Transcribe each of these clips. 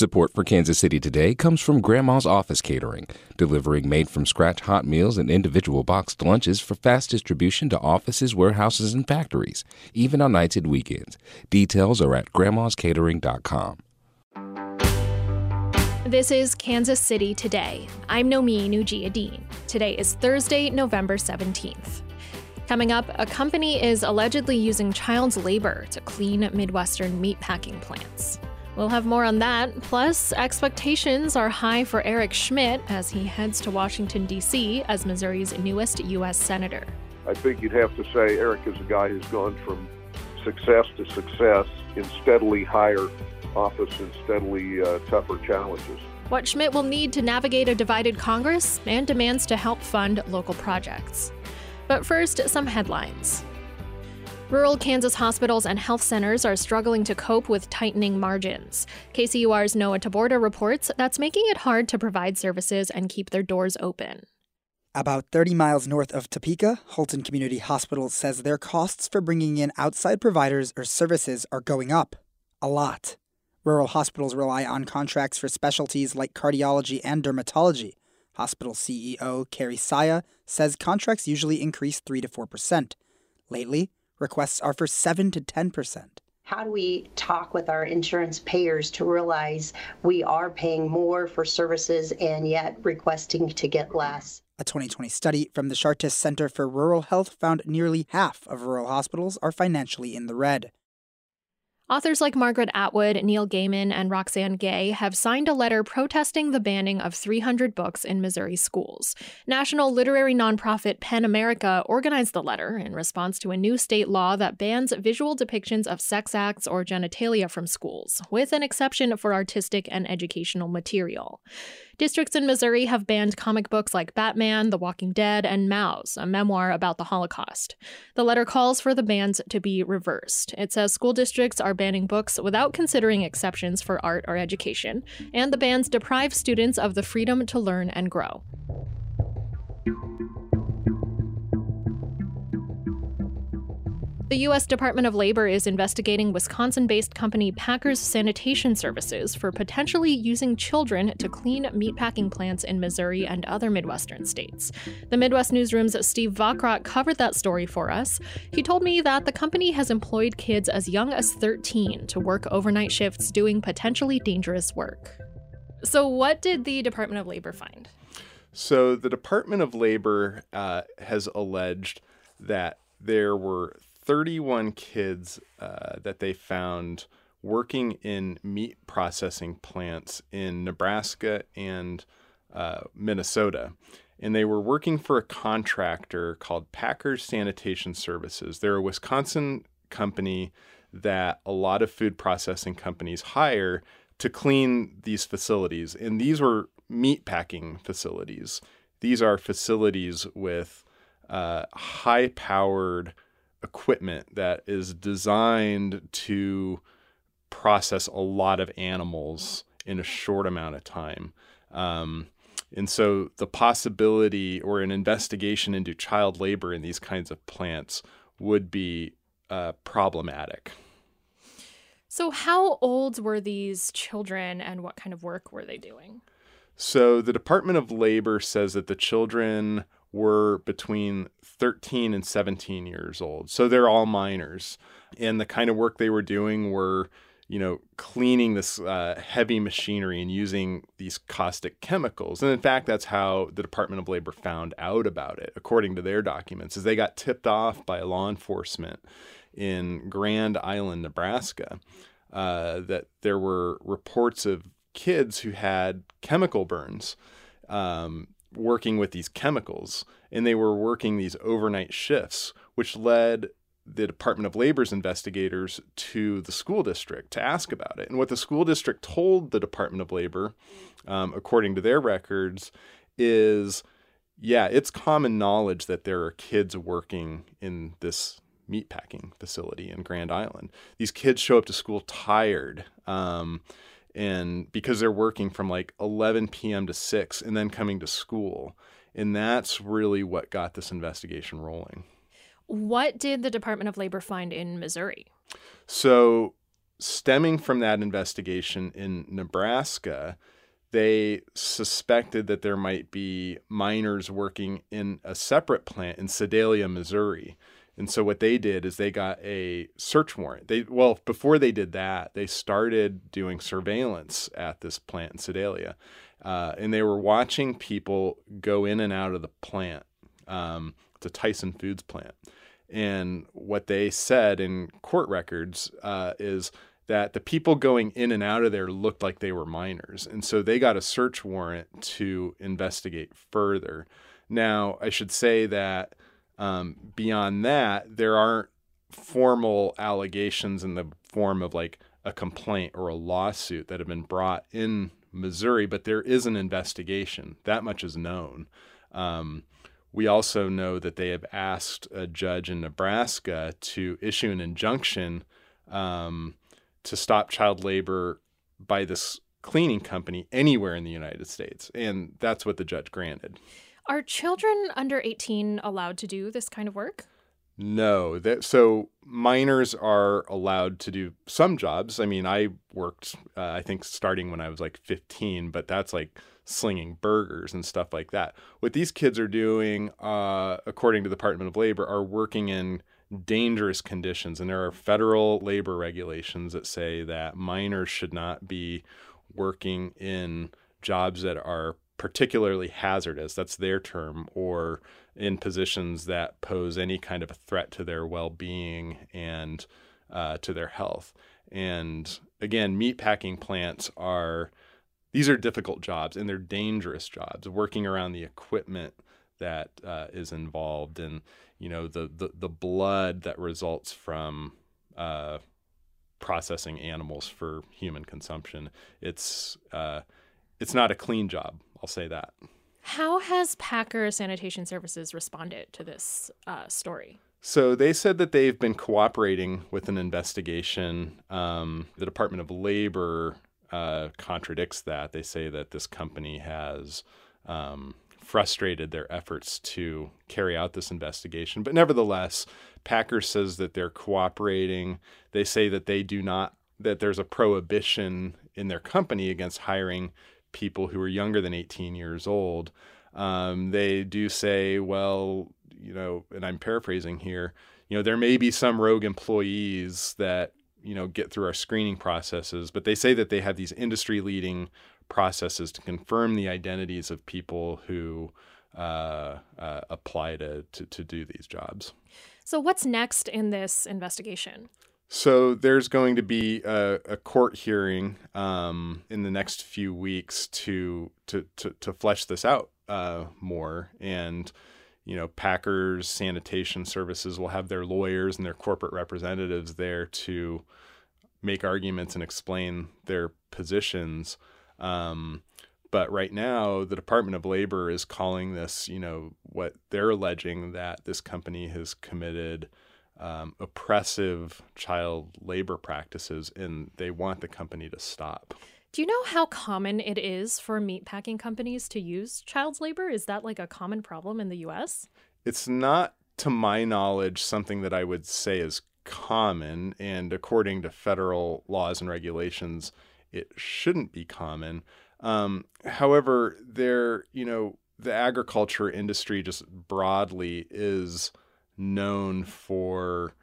Support for Kansas City Today comes from Grandma's Office Catering, delivering made from scratch hot meals and individual boxed lunches for fast distribution to offices, warehouses, and factories, even on nights and weekends. Details are at grandmascatering.com. This is Kansas City Today. I'm Nomin Ujiyediin Today is Thursday, November 17th. Coming up, a company is allegedly using child labor to clean Midwestern meatpacking plants. We'll have more on that. Plus, expectations are high for Eric Schmitt as he heads to Washington, D.C. as Missouri's newest U.S. Senator. I think you'd have to say Eric is a guy who's gone from success to success in steadily higher office and steadily uh, tougher challenges. What Schmitt will need to navigate a divided Congress and demands to help fund local projects. But first, some headlines. Rural Kansas hospitals and health centers are struggling to cope with tightening margins. KCUR's Noah Taborda reports that's making it hard to provide services and keep their doors open. About 30 miles north of Topeka, Holton Community Hospital says their costs for bringing in outside providers or services are going up. A lot. Rural hospitals rely on contracts for specialties like cardiology and dermatology. Hospital CEO Carrie Saia says contracts usually increase 3 to 4%. Lately, Requests are for 7 to 10%. How do we talk with our insurance payers to realize we are paying more for services and yet requesting to get less? A 2020 study from the Chartis Center for Rural Health found nearly half of rural hospitals are financially in the red. Authors like Margaret Atwood, Neil Gaiman, and Roxane Gay have signed a letter protesting the banning of 300 books in Missouri schools. National literary nonprofit PEN America organized the letter in response to a new state law that bans visual depictions of sex acts or genitalia from schools, with an exception for artistic and educational material. Districts in Missouri have banned comic books like Batman, The Walking Dead, and Maus, a memoir about the Holocaust. The letter calls for the bans to be reversed. It says school districts are banning books without considering exceptions for art or education, and the bans deprive students of the freedom to learn and grow. The U.S. Department of Labor is investigating Wisconsin based company Packers Sanitation Services for potentially using children to clean meatpacking plants in Missouri and other Midwestern states. The Midwest Newsroom's Steve Vockrodt covered that story for us. He told me that the company has employed kids as young as 13 to work overnight shifts doing potentially dangerous work. So, what did the Department of Labor find? So, the Department of Labor uh, has alleged that there were 31 kids uh, that they found working in meat processing plants in Nebraska and uh, Minnesota. And they were working for a contractor called Packers Sanitation Services. They're a Wisconsin company that a lot of food processing companies hire to clean these facilities. And these were meat packing facilities. These are facilities with uh, high powered equipment that is designed to process a lot of animals in a short amount of time. Um, and so the possibility or an investigation into child labor in these kinds of plants would be uh, problematic. So, how old were these children and what kind of work were they doing? So, the Department of Labor says that the children were between 13 and 17 years old. So they're all minors. And the kind of work they were doing were, you know, cleaning this uh, heavy machinery and using these caustic chemicals. And in fact, that's how the Department of Labor found out about it, according to their documents, is they got tipped off by law enforcement in Grand Island, Nebraska, uh, that there were reports of kids who had chemical burns. Um, working with these chemicals and they were working these overnight shifts, which led the Department of Labor's investigators to the school district to ask about it. And what the school district told the Department of Labor, um, according to their records, is yeah, it's common knowledge that there are kids working in this meatpacking facility in Grand Island. These kids show up to school tired. Um, and because they're working from like 11 p.m. to 6 and then coming to school. And that's really what got this investigation rolling. What did the Department of Labor find in Missouri? So stemming from that investigation in Nebraska, they suspected that there might be minors working in a separate plant in Sedalia, Missouri. And so what they did is they got a search warrant. They well, before they did that, they started doing surveillance at this plant in Sedalia. Uh, and they were watching people go in and out of the plant. Um, it's a Tyson Foods plant. And what they said in court records uh, is that the people going in and out of there looked like they were minors, And so they got a search warrant to investigate further. Now, I should say that um, beyond that, there aren't formal allegations in the form of like a complaint or a lawsuit that have been brought in Missouri, but there is an investigation. That much is known. Um, we also know that they have asked a judge in Nebraska to issue an injunction um, to stop child labor by this cleaning company anywhere in the United States. And that's what the judge granted. Are children under 18 allowed to do this kind of work? No. That, so minors are allowed to do some jobs. I mean, I worked, uh, I think, starting when I was like 15, but that's like slinging burgers and stuff like that. What these kids are doing, uh, according to the Department of Labor, are working in dangerous conditions. And there are federal labor regulations that say that minors should not be working in jobs that are particularly hazardous, that's their term, or in positions that pose any kind of a threat to their well being and uh, to their health. And again, meatpacking plants are these are difficult jobs and they're dangerous jobs working around the equipment that uh, is involved and you know the, the the blood that results from uh, processing animals for human consumption. It's uh, it's not a clean job. I'll say that. How has Packer Sanitation Services responded to this uh, story? So they said that they've been cooperating with an investigation. Um, the Department of Labor uh, contradicts that. They say that this company has um, frustrated their efforts to carry out this investigation. But nevertheless, Packer says that they're cooperating. They say that they do not, that there's a prohibition in their company against hiring people who are younger than 18 years old. Um, they do say, well, you know, and I'm paraphrasing here, you know, there may be some rogue employees that, you know, get through our screening processes, but they say that they have these industry leading processes to confirm the identities of people who uh, uh, apply to, to, to do these jobs. So, what's next in this investigation? So there's going to be a, a court hearing um, in the next few weeks to to to, to flesh this out uh, more, and you know, Packers Sanitation Services will have their lawyers and their corporate representatives there to make arguments and explain their positions. Um, but right now, the Department of Labor is calling this, you know, what they're alleging that this company has committed um, oppressive child labor practices, and they want the company to stop. Do you know how common it is for meatpacking companies to use child labor? Is that like a common problem in the US? It's not, to my knowledge, something that I would say is common. And according to federal laws and regulations, it shouldn't be common. Um, however, there, you know, the agriculture industry just broadly is known for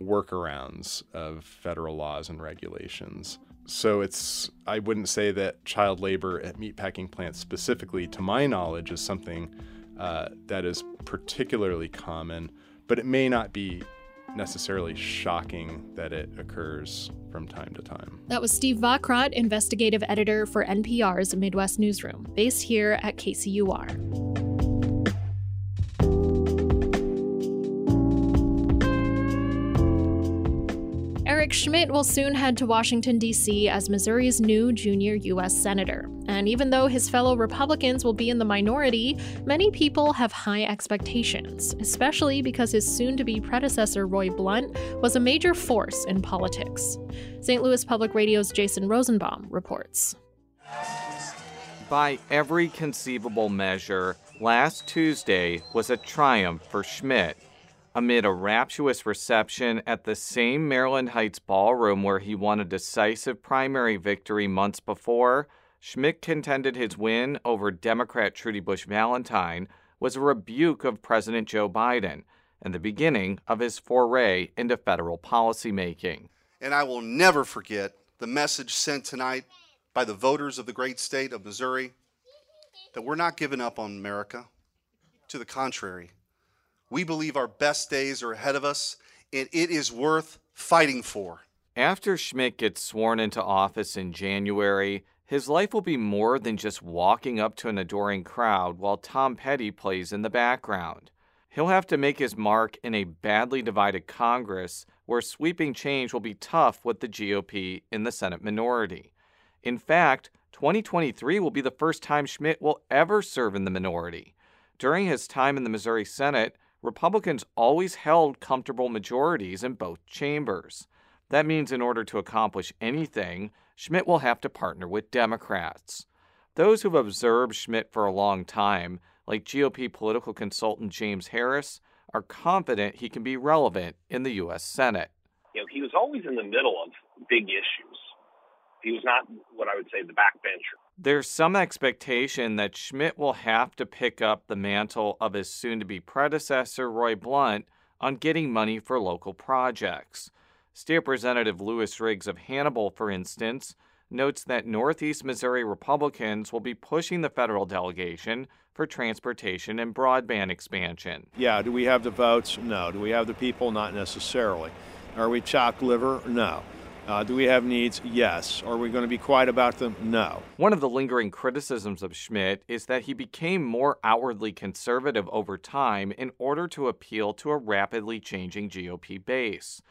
workarounds of federal laws and regulations. So it's I wouldn't say that child labor at meatpacking plants specifically, to my knowledge, is something uh, that is particularly common, but it may not be necessarily shocking that it occurs from time to time. That was Steve Vockrodt, investigative editor for NPR's Midwest Newsroom, based here at KCUR. Eric Schmitt will soon head to Washington, D.C. as Missouri's new junior U.S. Senator. And even though his fellow Republicans will be in the minority, many people have high expectations, especially because his soon to be predecessor, Roy Blunt, was a major force in politics. St. Louis Public Radio's Jason Rosenbaum reports. By every conceivable measure, last Tuesday was a triumph for Schmitt Amid a rapturous reception at the same Maryland Heights ballroom where he won a decisive primary victory months before, Schmitt contended his win over Democrat Trudy Bush Valentine was a rebuke of President Joe Biden and the beginning of his foray into federal policymaking. And I will never forget the message sent tonight by the voters of the great state of Missouri that we're not giving up on America. To the contrary, we believe our best days are ahead of us, and it is worth fighting for. After Schmitt gets sworn into office in January, his life will be more than just walking up to an adoring crowd while Tom Petty plays in the background. He'll have to make his mark in a badly divided Congress where sweeping change will be tough with the GOP in the Senate minority. In fact, 2023 will be the first time Schmitt will ever serve in the minority. During his time in the Missouri Senate, Republicans always held comfortable majorities in both chambers. That means in order to accomplish anything, Schmitt will have to partner with Democrats. Those who've observed Schmitt for a long time, like GOP political consultant James Harris, are confident he can be relevant in the U.S. Senate. You know, he was always in the middle of big issues. He was not what I would say the backbencher. There's some expectation that Schmitt will have to pick up the mantle of his soon to be predecessor, Roy Blunt, on getting money for local projects. State Representative Louis Riggs of Hannibal, for instance, notes that Northeast Missouri Republicans will be pushing the federal delegation for transportation and broadband expansion. Yeah, do we have the votes? No. Do we have the people? Not necessarily. Are we chopped liver? No. Uh, do we have needs? Yes. Are we going to be quiet about them? No. One of the lingering criticisms of Schmitt is that he became more outwardly conservative over time in order to appeal to a rapidly changing GOP base.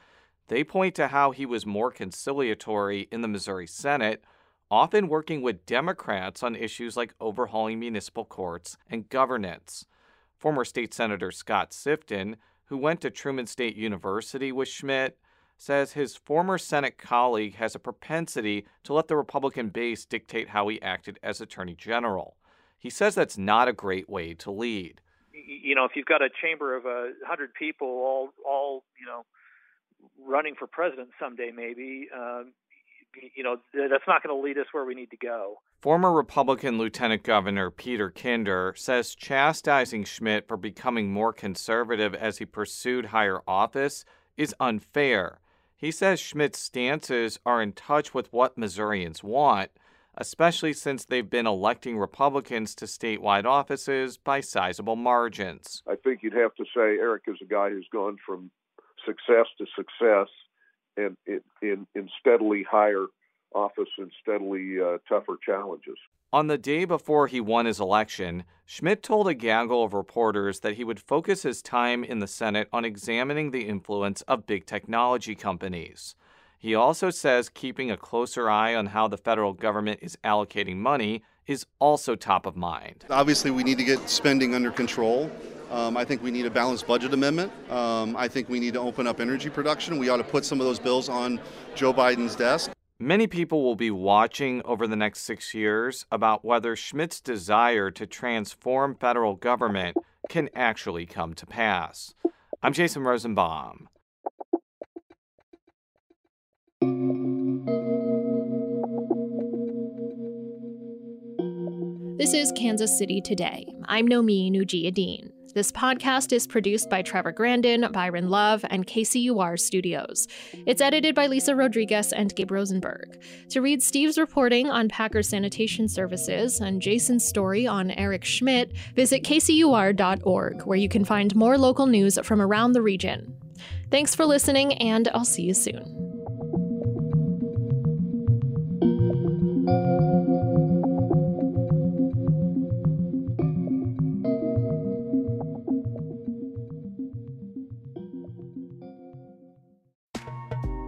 They point to how he was more conciliatory in the Missouri Senate, often working with Democrats on issues like overhauling municipal courts and governance. Former State Senator Scott Sifton, who went to Truman State University with Schmitt, says his former Senate colleague has a propensity to let the Republican base dictate how he acted as Attorney General. He says that's not a great way to lead. You know, if you've got a chamber of a hundred people, all, all, you know, running for president someday, maybe, uh, you know, that's not going to lead us where we need to go. Former Republican Lieutenant Governor Peter Kinder says chastising Schmitt for becoming more conservative as he pursued higher office is unfair he says Schmitt's stances are in touch with what Missourians want, especially since they've been electing Republicans to statewide offices by sizable margins. I think you'd have to say Eric is a guy who's gone from success to success and in, in, in steadily higher office and steadily uh, tougher challenges. On the day before he won his election, Schmitt told a gaggle of reporters that he would focus his time in the Senate on examining the influence of big technology companies. He also says keeping a closer eye on how the federal government is allocating money is also top of mind. Obviously, we need to get spending under control. Um, I think we need a balanced budget amendment. Um, I think we need to open up energy production. We ought to put some of those bills on Joe Biden's desk. Many people will be watching over the next six years about whether Schmitt's desire to transform federal government can actually come to pass. I'm Jason Rosenbaum. This is Kansas City Today. I'm Nomin Ujiyediin. This podcast is produced by Trevor Grandin, Byron Love, and KCUR Studios. It's edited by Lisa Rodriguez and Gabe Rosenberg. To read Steve's reporting on Packer Sanitation Services and Jason's story on Eric Schmitt, visit kcur.org, where you can find more local news from around the region. Thanks for listening, and I'll see you soon.